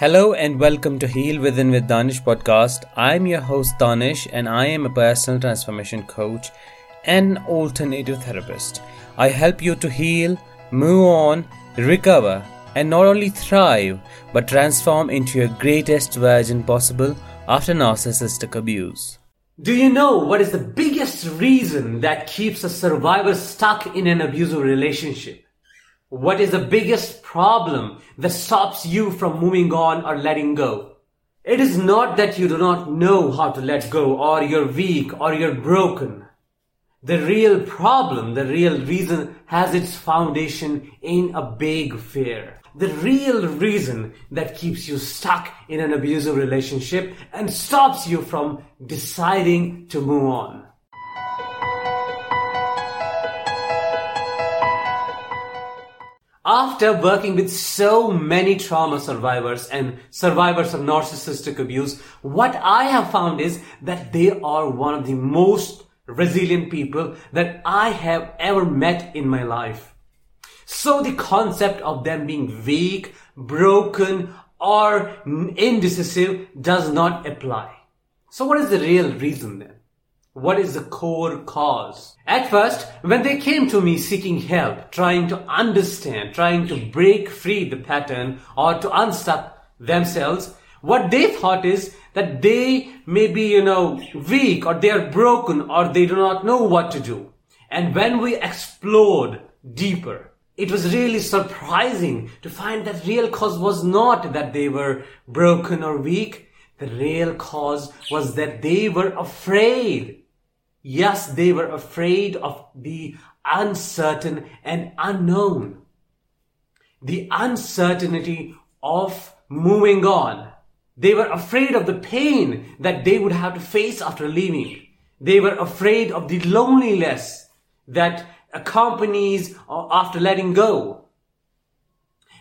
Hello and welcome to Heal Within with Danish podcast. I'm your host Danish and I am a personal transformation coach and alternative therapist. I help you to heal, move on, recover, and not only thrive but transform into your greatest version possible after narcissistic abuse. Do you know what is the biggest reason that keeps a survivor stuck in an abusive relationship? What is the biggest problem that stops you from moving on or letting go? It is not that you do not know how to let go or you're weak or you're broken. The real problem, the real reason has its foundation in a big fear. The real reason that keeps you stuck in an abusive relationship and stops you from deciding to move on. After working with so many trauma survivors and survivors of narcissistic abuse, what I have found is that they are one of the most resilient people that I have ever met in my life. So the concept of them being weak, broken, or indecisive does not apply. So what is the real reason then? What is the core cause? At first, when they came to me seeking help, trying to understand, trying to break free the pattern or to unstuck themselves, what they thought is that they may be, you know, weak or they are broken or they do not know what to do. And when we explored deeper, it was really surprising to find that real cause was not that they were broken or weak. The real cause was that they were afraid Yes, they were afraid of the uncertain and unknown. The uncertainty of moving on. They were afraid of the pain that they would have to face after leaving. They were afraid of the loneliness that accompanies after letting go.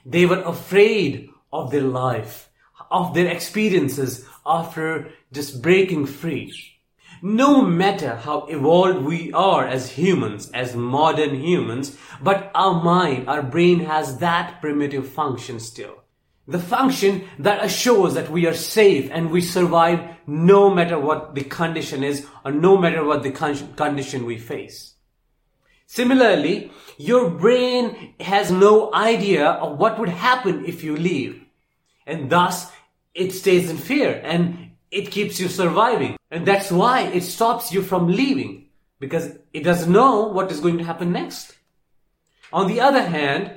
They were afraid of their life, of their experiences after just breaking free no matter how evolved we are as humans, as modern humans, but our mind, our brain has that primitive function still. The function that assures that we are safe and we survive no matter what the condition is or no matter what the con- condition we face. Similarly, your brain has no idea of what would happen if you leave. And thus, it stays in fear and it keeps you surviving. And that's why it stops you from leaving because it doesn't know what is going to happen next. On the other hand,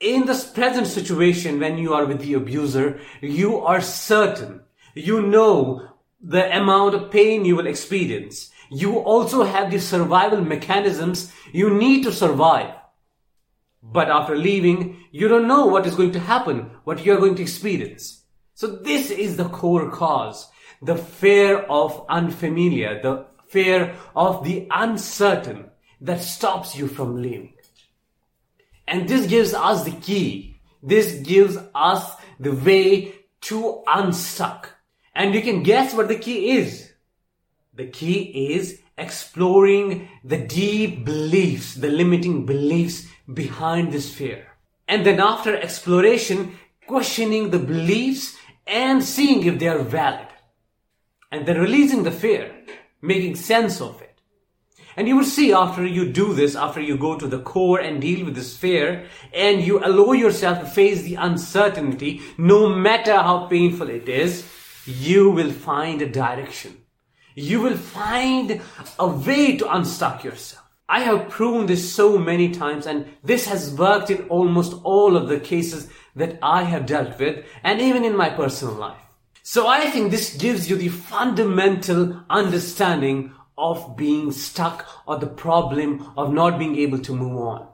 in this present situation when you are with the abuser, you are certain. You know the amount of pain you will experience. You also have the survival mechanisms you need to survive. But after leaving, you don't know what is going to happen, what you're going to experience. So this is the core cause the fear of unfamiliar, the fear of the uncertain that stops you from living. And this gives us the key. This gives us the way to unstuck. And you can guess what the key is. The key is exploring the deep beliefs, the limiting beliefs behind this fear. And then after exploration, questioning the beliefs and seeing if they are valid and then releasing the fear, making sense of it. And you will see after you do this, after you go to the core and deal with this fear, and you allow yourself to face the uncertainty, no matter how painful it is, you will find a direction. You will find a way to unstuck yourself. I have proven this so many times and this has worked in almost all of the cases that I have dealt with and even in my personal life. So I think this gives you the fundamental understanding of being stuck or the problem of not being able to move on.